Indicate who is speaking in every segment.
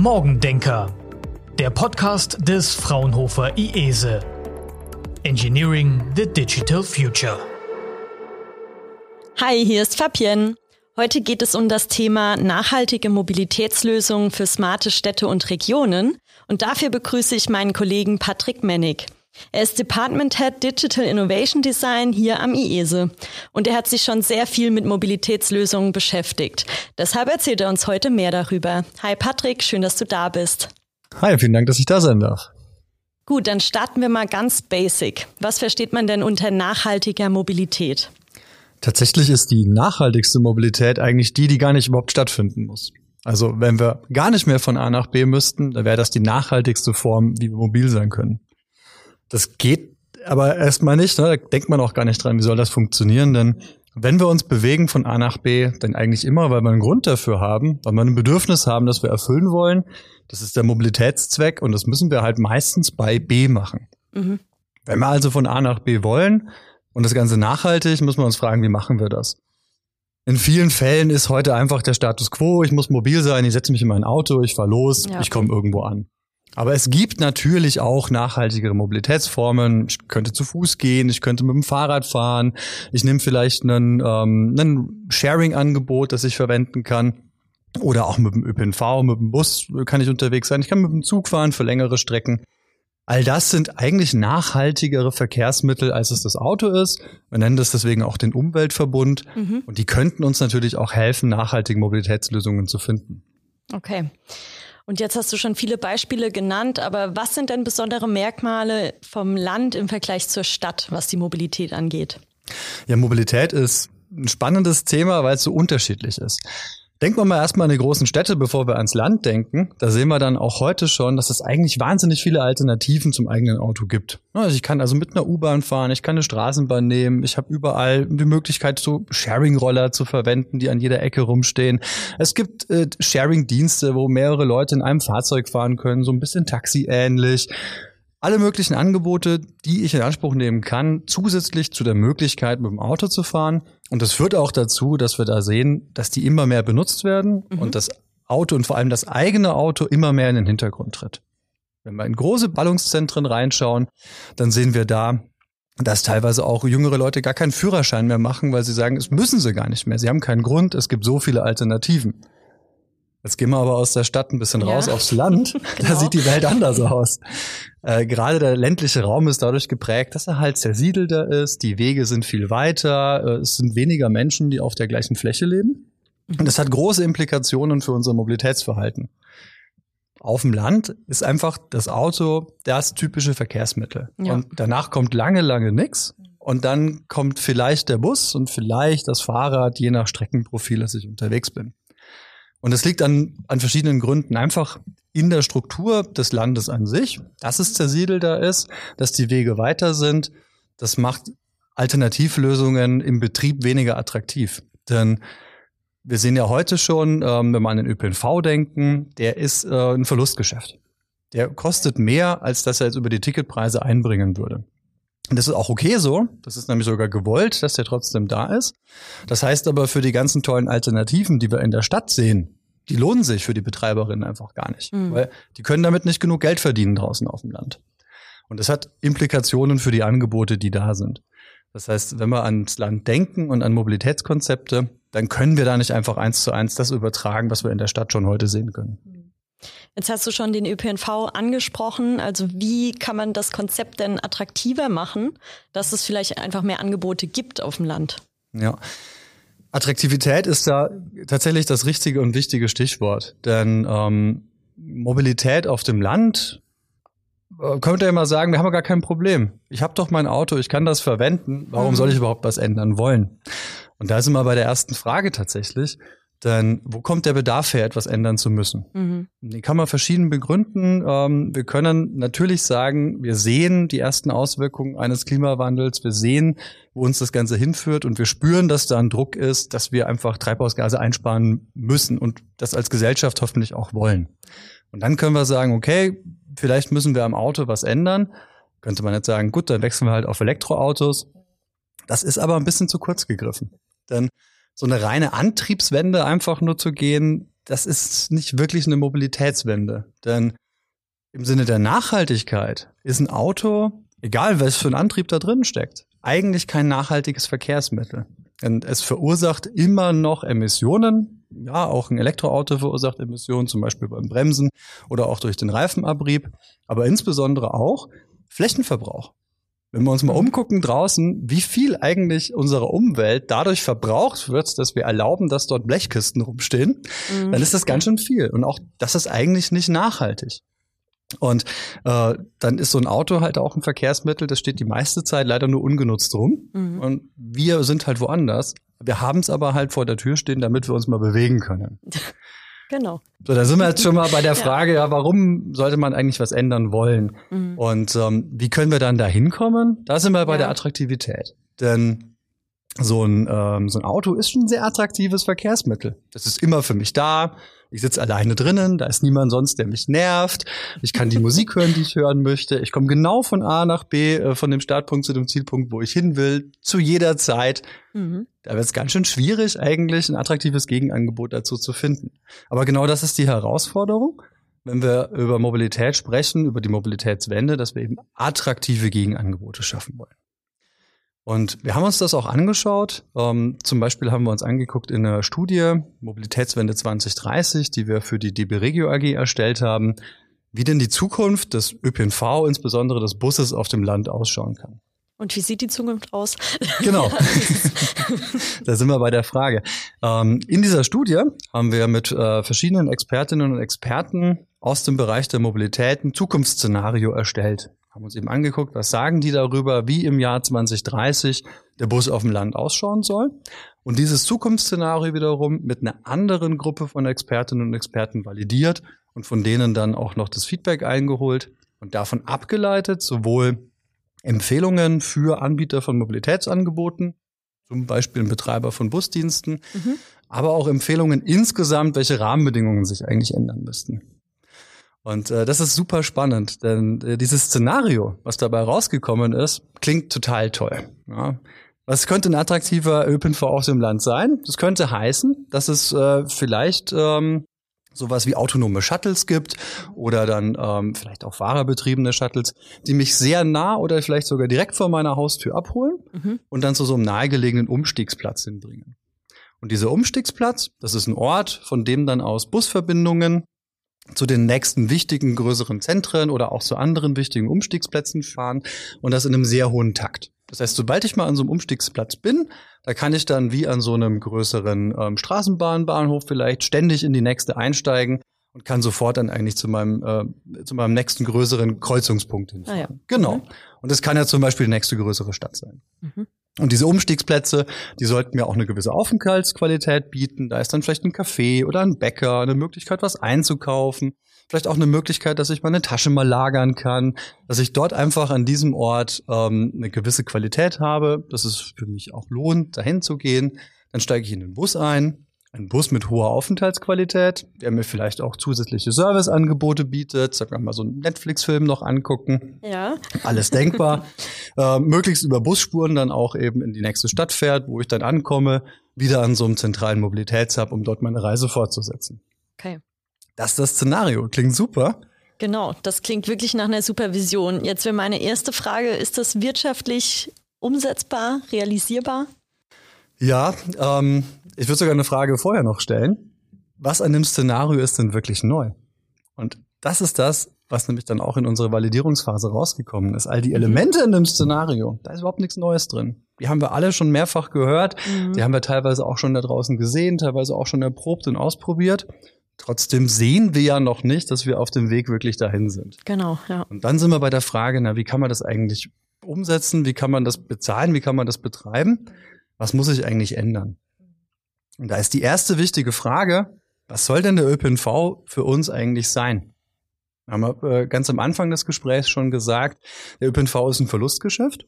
Speaker 1: Morgendenker, der Podcast des Fraunhofer IESE. Engineering the Digital Future.
Speaker 2: Hi, hier ist Fabienne. Heute geht es um das Thema nachhaltige Mobilitätslösungen für smarte Städte und Regionen. Und dafür begrüße ich meinen Kollegen Patrick Mennig. Er ist Department Head Digital Innovation Design hier am IESE und er hat sich schon sehr viel mit Mobilitätslösungen beschäftigt. Deshalb erzählt er uns heute mehr darüber. Hi Patrick, schön, dass du da bist.
Speaker 3: Hi, vielen Dank, dass ich da sein darf.
Speaker 2: Gut, dann starten wir mal ganz basic. Was versteht man denn unter nachhaltiger Mobilität?
Speaker 3: Tatsächlich ist die nachhaltigste Mobilität eigentlich die, die gar nicht überhaupt stattfinden muss. Also wenn wir gar nicht mehr von A nach B müssten, dann wäre das die nachhaltigste Form, wie wir mobil sein können. Das geht aber erstmal nicht, ne? da denkt man auch gar nicht dran, wie soll das funktionieren, denn wenn wir uns bewegen von A nach B, dann eigentlich immer, weil wir einen Grund dafür haben, weil wir ein Bedürfnis haben, das wir erfüllen wollen. Das ist der Mobilitätszweck und das müssen wir halt meistens bei B machen. Mhm. Wenn wir also von A nach B wollen und das Ganze nachhaltig, müssen wir uns fragen, wie machen wir das? In vielen Fällen ist heute einfach der Status quo, ich muss mobil sein, ich setze mich in mein Auto, ich fahre los, ja. ich komme irgendwo an. Aber es gibt natürlich auch nachhaltigere Mobilitätsformen. Ich könnte zu Fuß gehen, ich könnte mit dem Fahrrad fahren, ich nehme vielleicht einen, ähm, einen Sharing-Angebot, das ich verwenden kann. Oder auch mit dem ÖPNV, mit dem Bus kann ich unterwegs sein. Ich kann mit dem Zug fahren für längere Strecken. All das sind eigentlich nachhaltigere Verkehrsmittel, als es das Auto ist. Wir nennen das deswegen auch den Umweltverbund. Mhm. Und die könnten uns natürlich auch helfen, nachhaltige Mobilitätslösungen zu finden.
Speaker 2: Okay. Und jetzt hast du schon viele Beispiele genannt, aber was sind denn besondere Merkmale vom Land im Vergleich zur Stadt, was die Mobilität angeht?
Speaker 3: Ja, Mobilität ist ein spannendes Thema, weil es so unterschiedlich ist. Denken wir mal erstmal an die großen Städte, bevor wir ans Land denken. Da sehen wir dann auch heute schon, dass es eigentlich wahnsinnig viele Alternativen zum eigenen Auto gibt. Also ich kann also mit einer U-Bahn fahren, ich kann eine Straßenbahn nehmen, ich habe überall die Möglichkeit, so Sharing-Roller zu verwenden, die an jeder Ecke rumstehen. Es gibt äh, Sharing-Dienste, wo mehrere Leute in einem Fahrzeug fahren können, so ein bisschen Taxi-ähnlich alle möglichen Angebote, die ich in Anspruch nehmen kann, zusätzlich zu der Möglichkeit, mit dem Auto zu fahren. Und das führt auch dazu, dass wir da sehen, dass die immer mehr benutzt werden mhm. und das Auto und vor allem das eigene Auto immer mehr in den Hintergrund tritt. Wenn wir in große Ballungszentren reinschauen, dann sehen wir da, dass teilweise auch jüngere Leute gar keinen Führerschein mehr machen, weil sie sagen, es müssen sie gar nicht mehr. Sie haben keinen Grund, es gibt so viele Alternativen. Jetzt gehen wir aber aus der Stadt ein bisschen ja. raus aufs Land. genau. Da sieht die Welt anders aus. Äh, gerade der ländliche Raum ist dadurch geprägt, dass er halt zersiedelter ist. Die Wege sind viel weiter. Äh, es sind weniger Menschen, die auf der gleichen Fläche leben. Und das hat große Implikationen für unser Mobilitätsverhalten. Auf dem Land ist einfach das Auto das typische Verkehrsmittel. Ja. Und danach kommt lange, lange nichts. Und dann kommt vielleicht der Bus und vielleicht das Fahrrad, je nach Streckenprofil, dass ich unterwegs bin. Und es liegt an, an verschiedenen Gründen. Einfach in der Struktur des Landes an sich, dass es zersiedelter ist, dass die Wege weiter sind. Das macht Alternativlösungen im Betrieb weniger attraktiv. Denn wir sehen ja heute schon, ähm, wenn wir an den ÖPNV denken, der ist äh, ein Verlustgeschäft. Der kostet mehr, als dass er jetzt über die Ticketpreise einbringen würde. Und das ist auch okay so. Das ist nämlich sogar gewollt, dass der trotzdem da ist. Das heißt aber für die ganzen tollen Alternativen, die wir in der Stadt sehen, die lohnen sich für die Betreiberinnen einfach gar nicht. Mhm. Weil die können damit nicht genug Geld verdienen draußen auf dem Land. Und das hat Implikationen für die Angebote, die da sind. Das heißt, wenn wir ans Land denken und an Mobilitätskonzepte, dann können wir da nicht einfach eins zu eins das übertragen, was wir in der Stadt schon heute sehen können.
Speaker 2: Jetzt hast du schon den ÖPNV angesprochen. Also wie kann man das Konzept denn attraktiver machen, dass es vielleicht einfach mehr Angebote gibt auf dem Land?
Speaker 3: Ja. Attraktivität ist da tatsächlich das richtige und wichtige Stichwort. Denn ähm, Mobilität auf dem Land äh, könnte ja immer sagen, wir haben ja gar kein Problem. Ich habe doch mein Auto, ich kann das verwenden. Warum mhm. soll ich überhaupt was ändern wollen? Und da sind wir bei der ersten Frage tatsächlich. Denn wo kommt der Bedarf her, etwas ändern zu müssen? Mhm. Den kann man verschieden begründen. Ähm, wir können natürlich sagen, wir sehen die ersten Auswirkungen eines Klimawandels. Wir sehen, wo uns das Ganze hinführt und wir spüren, dass da ein Druck ist, dass wir einfach Treibhausgase einsparen müssen und das als Gesellschaft hoffentlich auch wollen. Und dann können wir sagen, okay, vielleicht müssen wir am Auto was ändern. Könnte man jetzt sagen, gut, dann wechseln wir halt auf Elektroautos. Das ist aber ein bisschen zu kurz gegriffen. Denn so eine reine Antriebswende einfach nur zu gehen, das ist nicht wirklich eine Mobilitätswende. Denn im Sinne der Nachhaltigkeit ist ein Auto, egal was für ein Antrieb da drin steckt, eigentlich kein nachhaltiges Verkehrsmittel. Und es verursacht immer noch Emissionen. Ja, auch ein Elektroauto verursacht Emissionen, zum Beispiel beim Bremsen oder auch durch den Reifenabrieb, aber insbesondere auch Flächenverbrauch. Wenn wir uns mal umgucken draußen, wie viel eigentlich unserer Umwelt dadurch verbraucht wird, dass wir erlauben, dass dort Blechkisten rumstehen, mhm. dann ist das ganz schön viel. Und auch das ist eigentlich nicht nachhaltig. Und äh, dann ist so ein Auto halt auch ein Verkehrsmittel, das steht die meiste Zeit leider nur ungenutzt rum. Mhm. Und wir sind halt woanders. Wir haben es aber halt vor der Tür stehen, damit wir uns mal bewegen können.
Speaker 2: Genau.
Speaker 3: So, da sind wir jetzt schon mal bei der Frage, ja, warum sollte man eigentlich was ändern wollen? Mhm. Und ähm, wie können wir dann da hinkommen? Da sind wir bei ja. der Attraktivität. Denn so ein, ähm, so ein Auto ist schon ein sehr attraktives Verkehrsmittel. Das ist immer für mich da. Ich sitze alleine drinnen, da ist niemand sonst, der mich nervt. Ich kann die Musik hören, die ich hören möchte. Ich komme genau von A nach B, äh, von dem Startpunkt zu dem Zielpunkt, wo ich hin will, zu jeder Zeit. Mhm. Da wird es ganz schön schwierig, eigentlich ein attraktives Gegenangebot dazu zu finden. Aber genau das ist die Herausforderung, wenn wir über Mobilität sprechen, über die Mobilitätswende, dass wir eben attraktive Gegenangebote schaffen wollen. Und wir haben uns das auch angeschaut. Ähm, zum Beispiel haben wir uns angeguckt in einer Studie Mobilitätswende 2030, die wir für die DB Regio AG erstellt haben, wie denn die Zukunft des ÖPNV, insbesondere des Busses auf dem Land ausschauen kann.
Speaker 2: Und wie sieht die Zukunft aus?
Speaker 3: Genau. da sind wir bei der Frage. Ähm, in dieser Studie haben wir mit äh, verschiedenen Expertinnen und Experten aus dem Bereich der Mobilität ein Zukunftsszenario erstellt haben uns eben angeguckt, was sagen die darüber, wie im Jahr 2030 der Bus auf dem Land ausschauen soll. Und dieses Zukunftsszenario wiederum mit einer anderen Gruppe von Expertinnen und Experten validiert und von denen dann auch noch das Feedback eingeholt und davon abgeleitet sowohl Empfehlungen für Anbieter von Mobilitätsangeboten, zum Beispiel ein Betreiber von Busdiensten, mhm. aber auch Empfehlungen insgesamt, welche Rahmenbedingungen sich eigentlich ändern müssten. Und äh, das ist super spannend, denn äh, dieses Szenario, was dabei rausgekommen ist, klingt total toll. Ja. Was könnte ein attraktiver ÖPNV aus dem Land sein? Das könnte heißen, dass es äh, vielleicht ähm, sowas wie autonome Shuttles gibt oder dann ähm, vielleicht auch fahrerbetriebene Shuttles, die mich sehr nah oder vielleicht sogar direkt vor meiner Haustür abholen mhm. und dann zu so einem nahegelegenen Umstiegsplatz hinbringen. Und dieser Umstiegsplatz, das ist ein Ort, von dem dann aus Busverbindungen zu den nächsten wichtigen größeren Zentren oder auch zu anderen wichtigen Umstiegsplätzen fahren und das in einem sehr hohen Takt. Das heißt, sobald ich mal an so einem Umstiegsplatz bin, da kann ich dann wie an so einem größeren ähm, Straßenbahnbahnhof vielleicht ständig in die nächste einsteigen und kann sofort dann eigentlich zu meinem äh, zu meinem nächsten größeren Kreuzungspunkt hinfahren. Ah, ja. Genau. Mhm. Und das kann ja zum Beispiel die nächste größere Stadt sein. Mhm. Und diese Umstiegsplätze, die sollten mir auch eine gewisse Aufenthaltsqualität bieten. Da ist dann vielleicht ein Café oder ein Bäcker, eine Möglichkeit, was einzukaufen. Vielleicht auch eine Möglichkeit, dass ich meine Tasche mal lagern kann, dass ich dort einfach an diesem Ort ähm, eine gewisse Qualität habe, dass es für mich auch lohnt, dahin zu gehen. Dann steige ich in den Bus ein, ein Bus mit hoher Aufenthaltsqualität, der mir vielleicht auch zusätzliche Serviceangebote bietet. Sag mal so einen Netflix-Film noch angucken.
Speaker 2: Ja.
Speaker 3: Alles denkbar. äh, möglichst über Busspuren dann auch eben in die nächste Stadt fährt, wo ich dann ankomme, wieder an so einem zentralen Mobilitätshub, um dort meine Reise fortzusetzen.
Speaker 2: Okay.
Speaker 3: Das ist das Szenario. Klingt super.
Speaker 2: Genau, das klingt wirklich nach einer Supervision. Jetzt wäre meine erste Frage, ist das wirtschaftlich umsetzbar, realisierbar?
Speaker 3: Ja, ähm, ich würde sogar eine Frage vorher noch stellen. Was an dem Szenario ist denn wirklich neu? Und das ist das, was nämlich dann auch in unsere Validierungsphase rausgekommen ist. All die mhm. Elemente in dem Szenario, da ist überhaupt nichts Neues drin. Die haben wir alle schon mehrfach gehört. Mhm. Die haben wir teilweise auch schon da draußen gesehen, teilweise auch schon erprobt und ausprobiert. Trotzdem sehen wir ja noch nicht, dass wir auf dem Weg wirklich dahin sind.
Speaker 2: Genau, ja.
Speaker 3: Und dann sind wir bei der Frage, na, wie kann man das eigentlich umsetzen? Wie kann man das bezahlen? Wie kann man das betreiben? Was muss sich eigentlich ändern? Und da ist die erste wichtige Frage, was soll denn der ÖPNV für uns eigentlich sein? Wir haben äh, ganz am Anfang des Gesprächs schon gesagt, der ÖPNV ist ein Verlustgeschäft.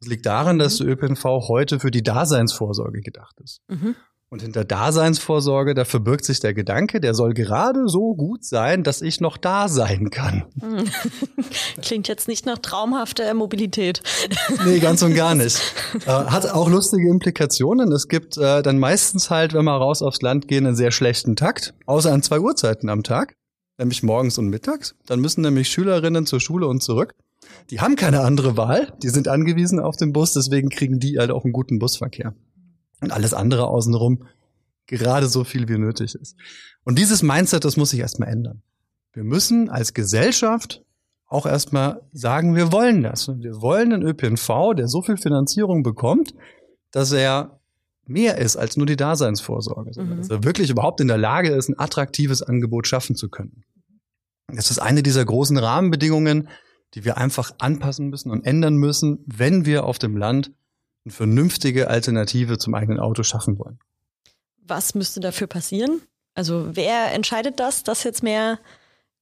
Speaker 3: Das liegt daran, dass der ÖPNV heute für die Daseinsvorsorge gedacht ist. Mhm. Und hinter Daseinsvorsorge, da verbirgt sich der Gedanke, der soll gerade so gut sein, dass ich noch da sein kann.
Speaker 2: Klingt jetzt nicht nach traumhafter Mobilität.
Speaker 3: Nee, ganz und gar nicht. Äh, hat auch lustige Implikationen. Es gibt äh, dann meistens halt, wenn wir raus aufs Land gehen, einen sehr schlechten Takt, außer an zwei Uhrzeiten am Tag, nämlich morgens und mittags. Dann müssen nämlich Schülerinnen zur Schule und zurück. Die haben keine andere Wahl, die sind angewiesen auf den Bus, deswegen kriegen die halt auch einen guten Busverkehr und alles andere außenrum gerade so viel wie nötig ist. Und dieses Mindset, das muss sich erstmal ändern. Wir müssen als Gesellschaft auch erstmal sagen, wir wollen das. Wir wollen einen ÖPNV, der so viel Finanzierung bekommt, dass er mehr ist als nur die Daseinsvorsorge, sondern mhm. dass er wirklich überhaupt in der Lage ist, ein attraktives Angebot schaffen zu können. Das ist eine dieser großen Rahmenbedingungen, die wir einfach anpassen müssen und ändern müssen, wenn wir auf dem Land eine vernünftige Alternative zum eigenen Auto schaffen wollen.
Speaker 2: Was müsste dafür passieren? Also wer entscheidet das, dass jetzt mehr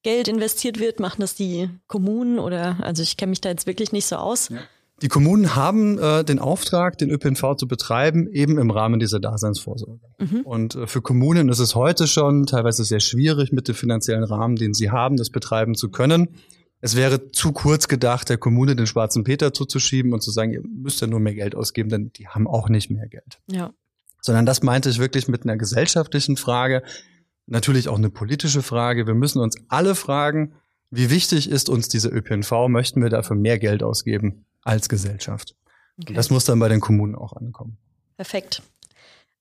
Speaker 2: Geld investiert wird? Machen das die Kommunen oder also ich kenne mich da jetzt wirklich nicht so aus. Ja.
Speaker 3: Die Kommunen haben äh, den Auftrag, den ÖPNV zu betreiben, eben im Rahmen dieser Daseinsvorsorge. Mhm. Und äh, für Kommunen ist es heute schon teilweise sehr schwierig, mit dem finanziellen Rahmen, den sie haben, das betreiben zu können. Es wäre zu kurz gedacht, der Kommune den schwarzen Peter zuzuschieben und zu sagen, ihr müsst ja nur mehr Geld ausgeben, denn die haben auch nicht mehr Geld.
Speaker 2: Ja.
Speaker 3: Sondern das meinte ich wirklich mit einer gesellschaftlichen Frage, natürlich auch eine politische Frage. Wir müssen uns alle fragen, wie wichtig ist uns diese ÖPNV? Möchten wir dafür mehr Geld ausgeben als Gesellschaft? Okay. das muss dann bei den Kommunen auch ankommen.
Speaker 2: Perfekt.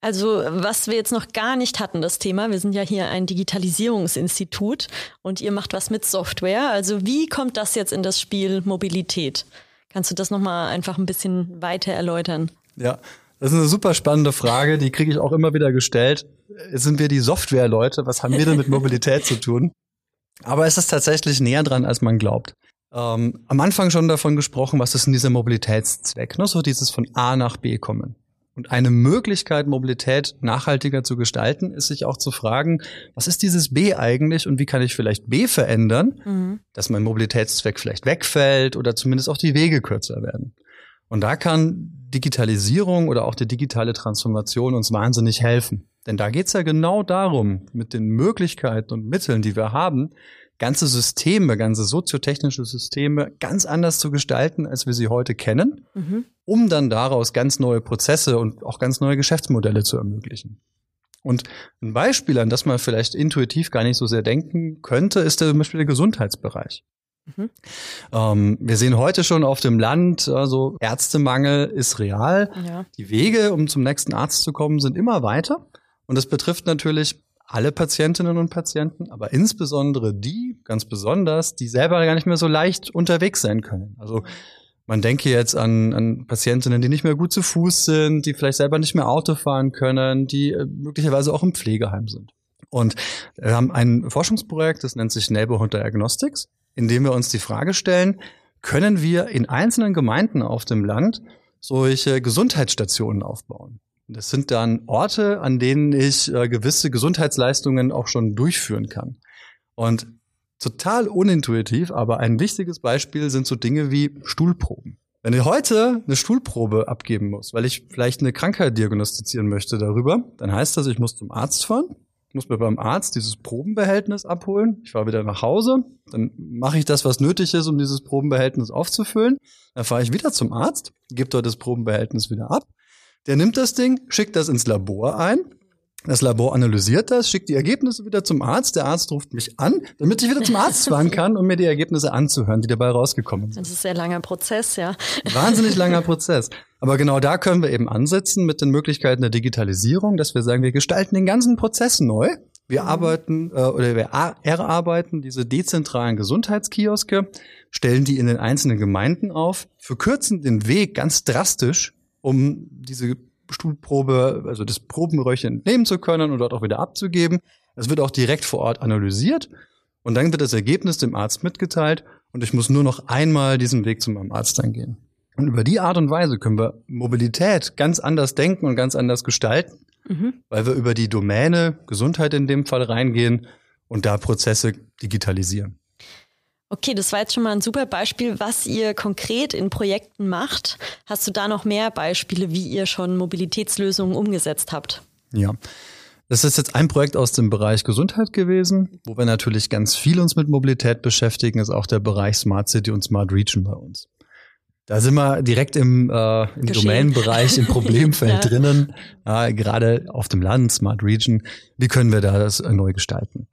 Speaker 2: Also was wir jetzt noch gar nicht hatten, das Thema, wir sind ja hier ein Digitalisierungsinstitut und ihr macht was mit Software. Also wie kommt das jetzt in das Spiel Mobilität? Kannst du das nochmal einfach ein bisschen weiter erläutern?
Speaker 3: Ja, das ist eine super spannende Frage, die kriege ich auch immer wieder gestellt. Sind wir die Software-Leute? Was haben wir denn mit Mobilität zu tun? Aber es ist tatsächlich näher dran, als man glaubt. Ähm, am Anfang schon davon gesprochen, was ist denn dieser Mobilitätszweck? Ne? So dieses von A nach B kommen. Und eine Möglichkeit, Mobilität nachhaltiger zu gestalten, ist sich auch zu fragen, was ist dieses B eigentlich und wie kann ich vielleicht B verändern, mhm. dass mein Mobilitätszweck vielleicht wegfällt oder zumindest auch die Wege kürzer werden. Und da kann Digitalisierung oder auch die digitale Transformation uns wahnsinnig helfen. Denn da geht es ja genau darum, mit den Möglichkeiten und Mitteln, die wir haben, ganze Systeme, ganze soziotechnische Systeme ganz anders zu gestalten, als wir sie heute kennen, mhm. um dann daraus ganz neue Prozesse und auch ganz neue Geschäftsmodelle zu ermöglichen. Und ein Beispiel, an das man vielleicht intuitiv gar nicht so sehr denken könnte, ist der, zum Beispiel der Gesundheitsbereich. Mhm. Ähm, wir sehen heute schon auf dem Land, also Ärztemangel ist real. Ja. Die Wege, um zum nächsten Arzt zu kommen, sind immer weiter. Und das betrifft natürlich alle Patientinnen und Patienten, aber insbesondere die, ganz besonders, die selber gar nicht mehr so leicht unterwegs sein können. Also man denke jetzt an, an Patientinnen, die nicht mehr gut zu Fuß sind, die vielleicht selber nicht mehr Auto fahren können, die äh, möglicherweise auch im Pflegeheim sind. Und wir haben ein Forschungsprojekt, das nennt sich Neighborhood Diagnostics, in dem wir uns die Frage stellen, können wir in einzelnen Gemeinden auf dem Land solche Gesundheitsstationen aufbauen? Das sind dann Orte, an denen ich äh, gewisse Gesundheitsleistungen auch schon durchführen kann. Und total unintuitiv, aber ein wichtiges Beispiel sind so Dinge wie Stuhlproben. Wenn ich heute eine Stuhlprobe abgeben muss, weil ich vielleicht eine Krankheit diagnostizieren möchte darüber, dann heißt das, ich muss zum Arzt fahren, muss mir beim Arzt dieses Probenbehältnis abholen, ich fahre wieder nach Hause, dann mache ich das, was nötig ist, um dieses Probenbehältnis aufzufüllen, dann fahre ich wieder zum Arzt, gebe dort das Probenbehältnis wieder ab, der nimmt das Ding, schickt das ins Labor ein. Das Labor analysiert das, schickt die Ergebnisse wieder zum Arzt. Der Arzt ruft mich an, damit ich wieder zum Arzt fahren kann, um mir die Ergebnisse anzuhören, die dabei rausgekommen sind.
Speaker 2: Das ist ein sehr langer Prozess, ja.
Speaker 3: Wahnsinnig langer Prozess. Aber genau da können wir eben ansetzen mit den Möglichkeiten der Digitalisierung, dass wir sagen, wir gestalten den ganzen Prozess neu. Wir mhm. arbeiten äh, oder wir erarbeiten diese dezentralen Gesundheitskioske, stellen die in den einzelnen Gemeinden auf, verkürzen den Weg ganz drastisch um diese Stuhlprobe, also das Probenröhrchen entnehmen zu können und dort auch wieder abzugeben. Es wird auch direkt vor Ort analysiert und dann wird das Ergebnis dem Arzt mitgeteilt und ich muss nur noch einmal diesen Weg zu meinem Arzt eingehen. Und über die Art und Weise können wir Mobilität ganz anders denken und ganz anders gestalten, mhm. weil wir über die Domäne Gesundheit in dem Fall reingehen und da Prozesse digitalisieren.
Speaker 2: Okay, das war jetzt schon mal ein super Beispiel, was ihr konkret in Projekten macht. Hast du da noch mehr Beispiele, wie ihr schon Mobilitätslösungen umgesetzt habt?
Speaker 3: Ja. Das ist jetzt ein Projekt aus dem Bereich Gesundheit gewesen, wo wir natürlich ganz viel uns mit Mobilität beschäftigen, ist auch der Bereich Smart City und Smart Region bei uns. Da sind wir direkt im, äh, im Domänenbereich, im Problemfeld ja. drinnen, äh, gerade auf dem Land, Smart Region. Wie können wir da das neu gestalten?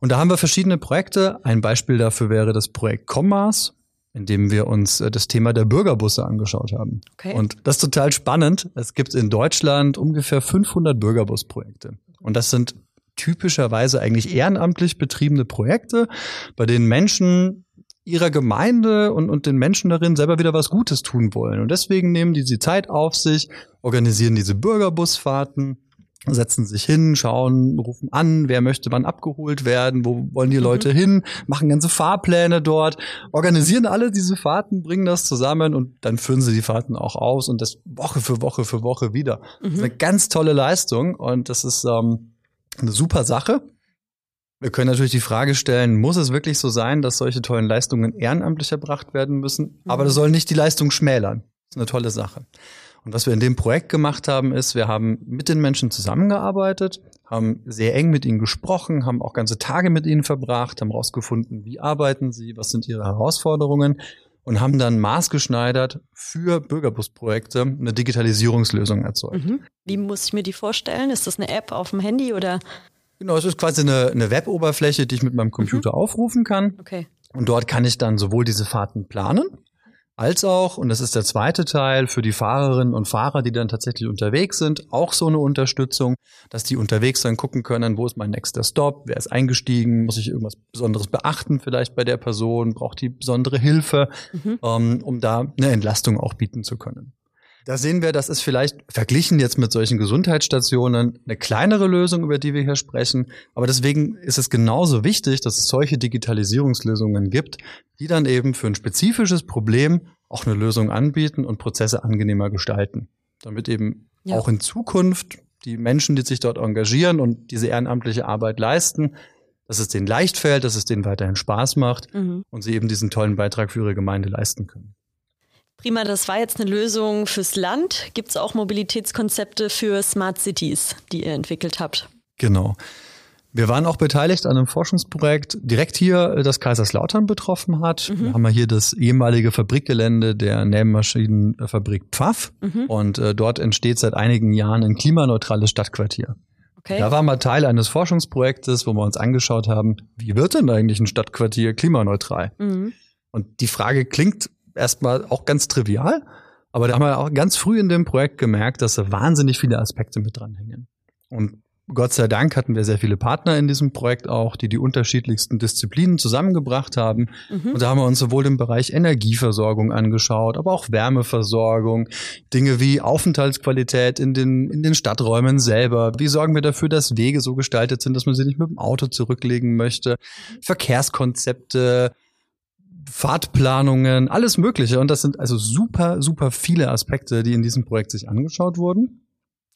Speaker 3: Und da haben wir verschiedene Projekte. Ein Beispiel dafür wäre das Projekt Commas, in dem wir uns äh, das Thema der Bürgerbusse angeschaut haben. Okay. Und das ist total spannend. Es gibt in Deutschland ungefähr 500 Bürgerbusprojekte. Und das sind typischerweise eigentlich ehrenamtlich betriebene Projekte, bei denen Menschen ihrer Gemeinde und, und den Menschen darin selber wieder was Gutes tun wollen. Und deswegen nehmen die die Zeit auf sich, organisieren diese Bürgerbusfahrten, setzen sich hin, schauen, rufen an, wer möchte wann abgeholt werden, wo wollen die mhm. Leute hin, machen ganze Fahrpläne dort, organisieren alle diese Fahrten, bringen das zusammen und dann führen sie die Fahrten auch aus und das Woche für Woche für Woche wieder. Mhm. Das ist mhm. eine ganz tolle Leistung und das ist ähm, eine super Sache. Wir können natürlich die Frage stellen, muss es wirklich so sein, dass solche tollen Leistungen ehrenamtlich erbracht werden müssen? Aber das soll nicht die Leistung schmälern. Das ist eine tolle Sache. Und was wir in dem Projekt gemacht haben, ist, wir haben mit den Menschen zusammengearbeitet, haben sehr eng mit ihnen gesprochen, haben auch ganze Tage mit ihnen verbracht, haben herausgefunden, wie arbeiten sie, was sind ihre Herausforderungen und haben dann maßgeschneidert für Bürgerbusprojekte eine Digitalisierungslösung erzeugt. Mhm.
Speaker 2: Wie muss ich mir die vorstellen? Ist das eine App auf dem Handy oder?
Speaker 3: Genau, es ist quasi eine, eine Web-Oberfläche, die ich mit meinem Computer mhm. aufrufen kann.
Speaker 2: Okay.
Speaker 3: Und dort kann ich dann sowohl diese Fahrten planen, als auch, und das ist der zweite Teil, für die Fahrerinnen und Fahrer, die dann tatsächlich unterwegs sind, auch so eine Unterstützung, dass die unterwegs dann gucken können, wo ist mein nächster Stop, wer ist eingestiegen, muss ich irgendwas Besonderes beachten vielleicht bei der Person, braucht die besondere Hilfe, mhm. um, ähm, um da eine Entlastung auch bieten zu können. Da sehen wir, das ist vielleicht verglichen jetzt mit solchen Gesundheitsstationen eine kleinere Lösung, über die wir hier sprechen. Aber deswegen ist es genauso wichtig, dass es solche Digitalisierungslösungen gibt, die dann eben für ein spezifisches Problem auch eine Lösung anbieten und Prozesse angenehmer gestalten. Damit eben ja. auch in Zukunft die Menschen, die sich dort engagieren und diese ehrenamtliche Arbeit leisten, dass es denen leicht fällt, dass es denen weiterhin Spaß macht mhm. und sie eben diesen tollen Beitrag für ihre Gemeinde leisten können.
Speaker 2: Prima, das war jetzt eine Lösung fürs Land. Gibt es auch Mobilitätskonzepte für Smart Cities, die ihr entwickelt habt?
Speaker 3: Genau. Wir waren auch beteiligt an einem Forschungsprojekt, direkt hier äh, das Kaiserslautern betroffen hat. Mhm. Wir haben hier das ehemalige Fabrikgelände der Nähmaschinenfabrik Pfaff mhm. und äh, dort entsteht seit einigen Jahren ein klimaneutrales Stadtquartier. Okay. Da war mal Teil eines Forschungsprojektes, wo wir uns angeschaut haben, wie wird denn eigentlich ein Stadtquartier klimaneutral? Mhm. Und die Frage klingt erstmal auch ganz trivial, aber da haben wir auch ganz früh in dem Projekt gemerkt, dass da wahnsinnig viele Aspekte mit dranhängen. Und Gott sei Dank hatten wir sehr viele Partner in diesem Projekt auch, die die unterschiedlichsten Disziplinen zusammengebracht haben. Mhm. Und da haben wir uns sowohl im Bereich Energieversorgung angeschaut, aber auch Wärmeversorgung, Dinge wie Aufenthaltsqualität in den, in den Stadträumen selber. Wie sorgen wir dafür, dass Wege so gestaltet sind, dass man sie nicht mit dem Auto zurücklegen möchte? Verkehrskonzepte, Fahrtplanungen, alles Mögliche. Und das sind also super, super viele Aspekte, die in diesem Projekt sich angeschaut wurden.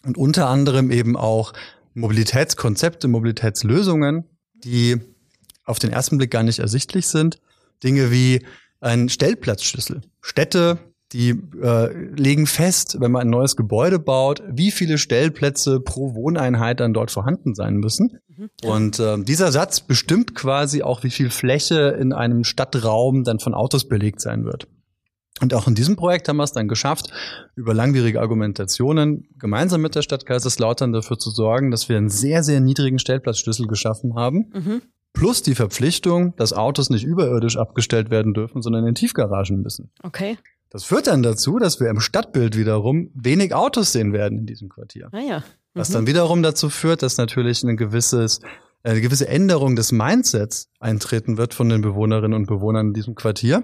Speaker 3: Und unter anderem eben auch Mobilitätskonzepte, Mobilitätslösungen, die auf den ersten Blick gar nicht ersichtlich sind. Dinge wie ein Stellplatzschlüssel. Städte die äh, legen fest, wenn man ein neues Gebäude baut, wie viele Stellplätze pro Wohneinheit dann dort vorhanden sein müssen. Mhm. Und äh, dieser Satz bestimmt quasi auch, wie viel Fläche in einem Stadtraum dann von Autos belegt sein wird. Und auch in diesem Projekt haben wir es dann geschafft, über langwierige Argumentationen gemeinsam mit der Stadt Kaiserslautern dafür zu sorgen, dass wir einen sehr, sehr niedrigen Stellplatzschlüssel geschaffen haben. Mhm. Plus die Verpflichtung, dass Autos nicht überirdisch abgestellt werden dürfen, sondern in Tiefgaragen müssen.
Speaker 2: Okay.
Speaker 3: Das führt dann dazu, dass wir im Stadtbild wiederum wenig Autos sehen werden in diesem Quartier.
Speaker 2: Ah ja. Mhm.
Speaker 3: Was dann wiederum dazu führt, dass natürlich ein gewisses, eine gewisse Änderung des Mindsets eintreten wird von den Bewohnerinnen und Bewohnern in diesem Quartier,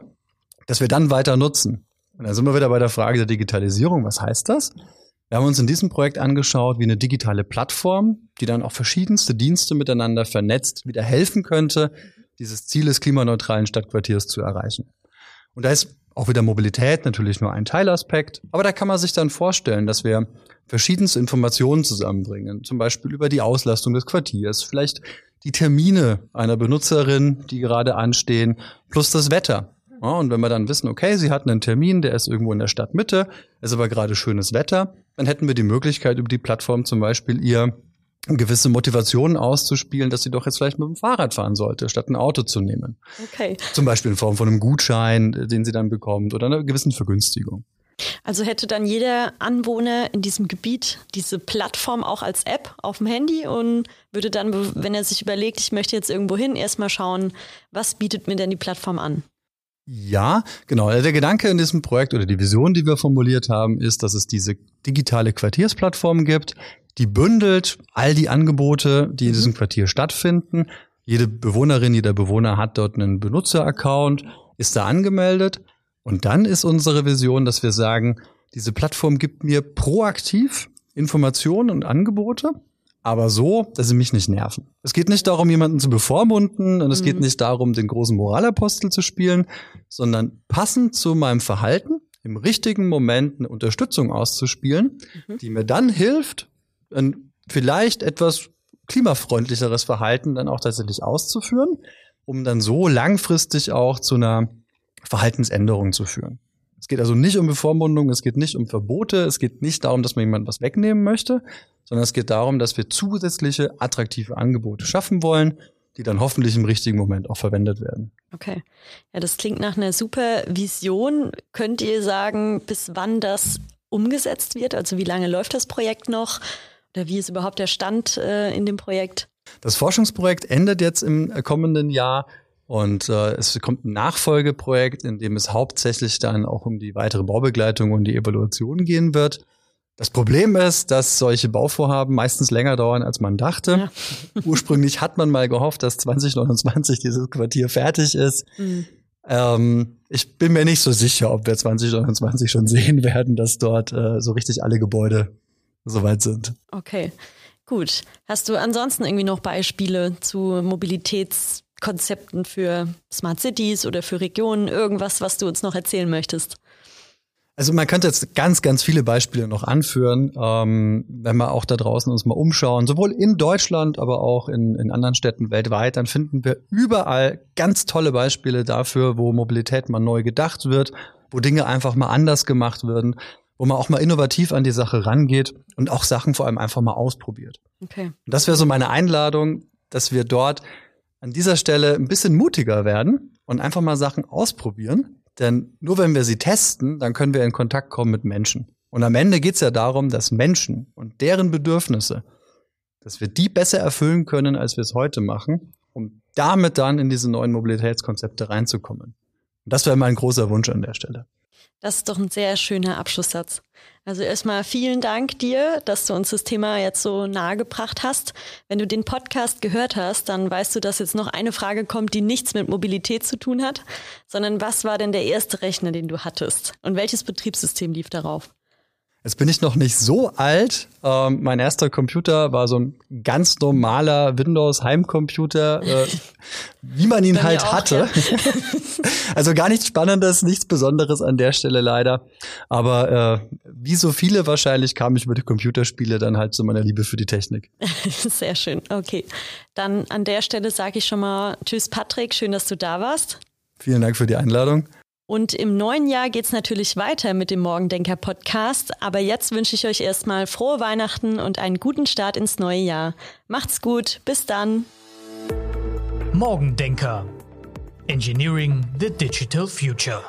Speaker 3: dass wir dann weiter nutzen. Und dann sind wir wieder bei der Frage der Digitalisierung. Was heißt das? Wir haben uns in diesem Projekt angeschaut, wie eine digitale Plattform, die dann auch verschiedenste Dienste miteinander vernetzt, wieder helfen könnte, dieses Ziel des klimaneutralen Stadtquartiers zu erreichen. Und da ist auch wieder Mobilität natürlich nur ein Teilaspekt, aber da kann man sich dann vorstellen, dass wir verschiedenste Informationen zusammenbringen, zum Beispiel über die Auslastung des Quartiers, vielleicht die Termine einer Benutzerin, die gerade anstehen, plus das Wetter. Ja, und wenn wir dann wissen, okay, sie hat einen Termin, der ist irgendwo in der Stadtmitte, ist aber gerade schönes Wetter, dann hätten wir die Möglichkeit, über die Plattform zum Beispiel ihr gewisse Motivationen auszuspielen, dass sie doch jetzt vielleicht mit dem Fahrrad fahren sollte, statt ein Auto zu nehmen. Okay. Zum Beispiel in Form von einem Gutschein, den sie dann bekommt oder einer gewissen Vergünstigung.
Speaker 2: Also hätte dann jeder Anwohner in diesem Gebiet diese Plattform auch als App auf dem Handy und würde dann, wenn er sich überlegt, ich möchte jetzt irgendwo hin, erstmal schauen, was bietet mir denn die Plattform an?
Speaker 3: Ja, genau. Der Gedanke in diesem Projekt oder die Vision, die wir formuliert haben, ist, dass es diese digitale Quartiersplattform gibt, die bündelt all die Angebote, die in diesem mhm. Quartier stattfinden. Jede Bewohnerin, jeder Bewohner hat dort einen Benutzeraccount, ist da angemeldet und dann ist unsere Vision, dass wir sagen, diese Plattform gibt mir proaktiv Informationen und Angebote, aber so, dass sie mich nicht nerven. Es geht nicht darum, jemanden zu bevormunden und es mhm. geht nicht darum, den großen Moralapostel zu spielen, sondern passend zu meinem Verhalten im richtigen Moment eine Unterstützung auszuspielen, mhm. die mir dann hilft, ein vielleicht etwas klimafreundlicheres Verhalten dann auch tatsächlich auszuführen, um dann so langfristig auch zu einer Verhaltensänderungen zu führen. Es geht also nicht um Bevormundung, es geht nicht um Verbote, es geht nicht darum, dass man jemandem was wegnehmen möchte, sondern es geht darum, dass wir zusätzliche attraktive Angebote schaffen wollen, die dann hoffentlich im richtigen Moment auch verwendet werden.
Speaker 2: Okay. Ja, das klingt nach einer super Vision. Könnt ihr sagen, bis wann das umgesetzt wird? Also wie lange läuft das Projekt noch? Oder wie ist überhaupt der Stand äh, in dem Projekt?
Speaker 3: Das Forschungsprojekt endet jetzt im kommenden Jahr. Und äh, es kommt ein Nachfolgeprojekt, in dem es hauptsächlich dann auch um die weitere Baubegleitung und die Evaluation gehen wird. Das Problem ist, dass solche Bauvorhaben meistens länger dauern, als man dachte. Ja. Ursprünglich hat man mal gehofft, dass 2029 dieses Quartier fertig ist. Mhm. Ähm, ich bin mir nicht so sicher, ob wir 2029 schon sehen werden, dass dort äh, so richtig alle Gebäude soweit sind.
Speaker 2: Okay, gut. Hast du ansonsten irgendwie noch Beispiele zu Mobilitäts Konzepten für Smart Cities oder für Regionen, irgendwas, was du uns noch erzählen möchtest?
Speaker 3: Also man könnte jetzt ganz, ganz viele Beispiele noch anführen, ähm, wenn wir auch da draußen uns mal umschauen, sowohl in Deutschland, aber auch in, in anderen Städten weltweit, dann finden wir überall ganz tolle Beispiele dafür, wo Mobilität mal neu gedacht wird, wo Dinge einfach mal anders gemacht werden, wo man auch mal innovativ an die Sache rangeht und auch Sachen vor allem einfach mal ausprobiert. Okay. Und das wäre so meine Einladung, dass wir dort an dieser Stelle ein bisschen mutiger werden und einfach mal Sachen ausprobieren. Denn nur wenn wir sie testen, dann können wir in Kontakt kommen mit Menschen. Und am Ende geht es ja darum, dass Menschen und deren Bedürfnisse, dass wir die besser erfüllen können, als wir es heute machen, um damit dann in diese neuen Mobilitätskonzepte reinzukommen. Und das wäre mein großer Wunsch an der Stelle.
Speaker 2: Das ist doch ein sehr schöner Abschlusssatz. Also erstmal vielen Dank dir, dass du uns das Thema jetzt so nahe gebracht hast. Wenn du den Podcast gehört hast, dann weißt du, dass jetzt noch eine Frage kommt, die nichts mit Mobilität zu tun hat, sondern was war denn der erste Rechner, den du hattest? Und welches Betriebssystem lief darauf?
Speaker 3: Jetzt bin ich noch nicht so alt. Ähm, mein erster Computer war so ein ganz normaler Windows-Heimcomputer, äh, wie man ihn halt auch, hatte. Ja. also gar nichts Spannendes, nichts Besonderes an der Stelle leider. Aber äh, wie so viele wahrscheinlich kam ich über die Computerspiele dann halt zu meiner Liebe für die Technik.
Speaker 2: Sehr schön. Okay. Dann an der Stelle sage ich schon mal Tschüss Patrick, schön, dass du da warst.
Speaker 3: Vielen Dank für die Einladung.
Speaker 2: Und im neuen Jahr geht es natürlich weiter mit dem Morgendenker Podcast. Aber jetzt wünsche ich euch erstmal frohe Weihnachten und einen guten Start ins neue Jahr. Macht's gut, bis dann.
Speaker 1: Morgendenker. Engineering the Digital Future.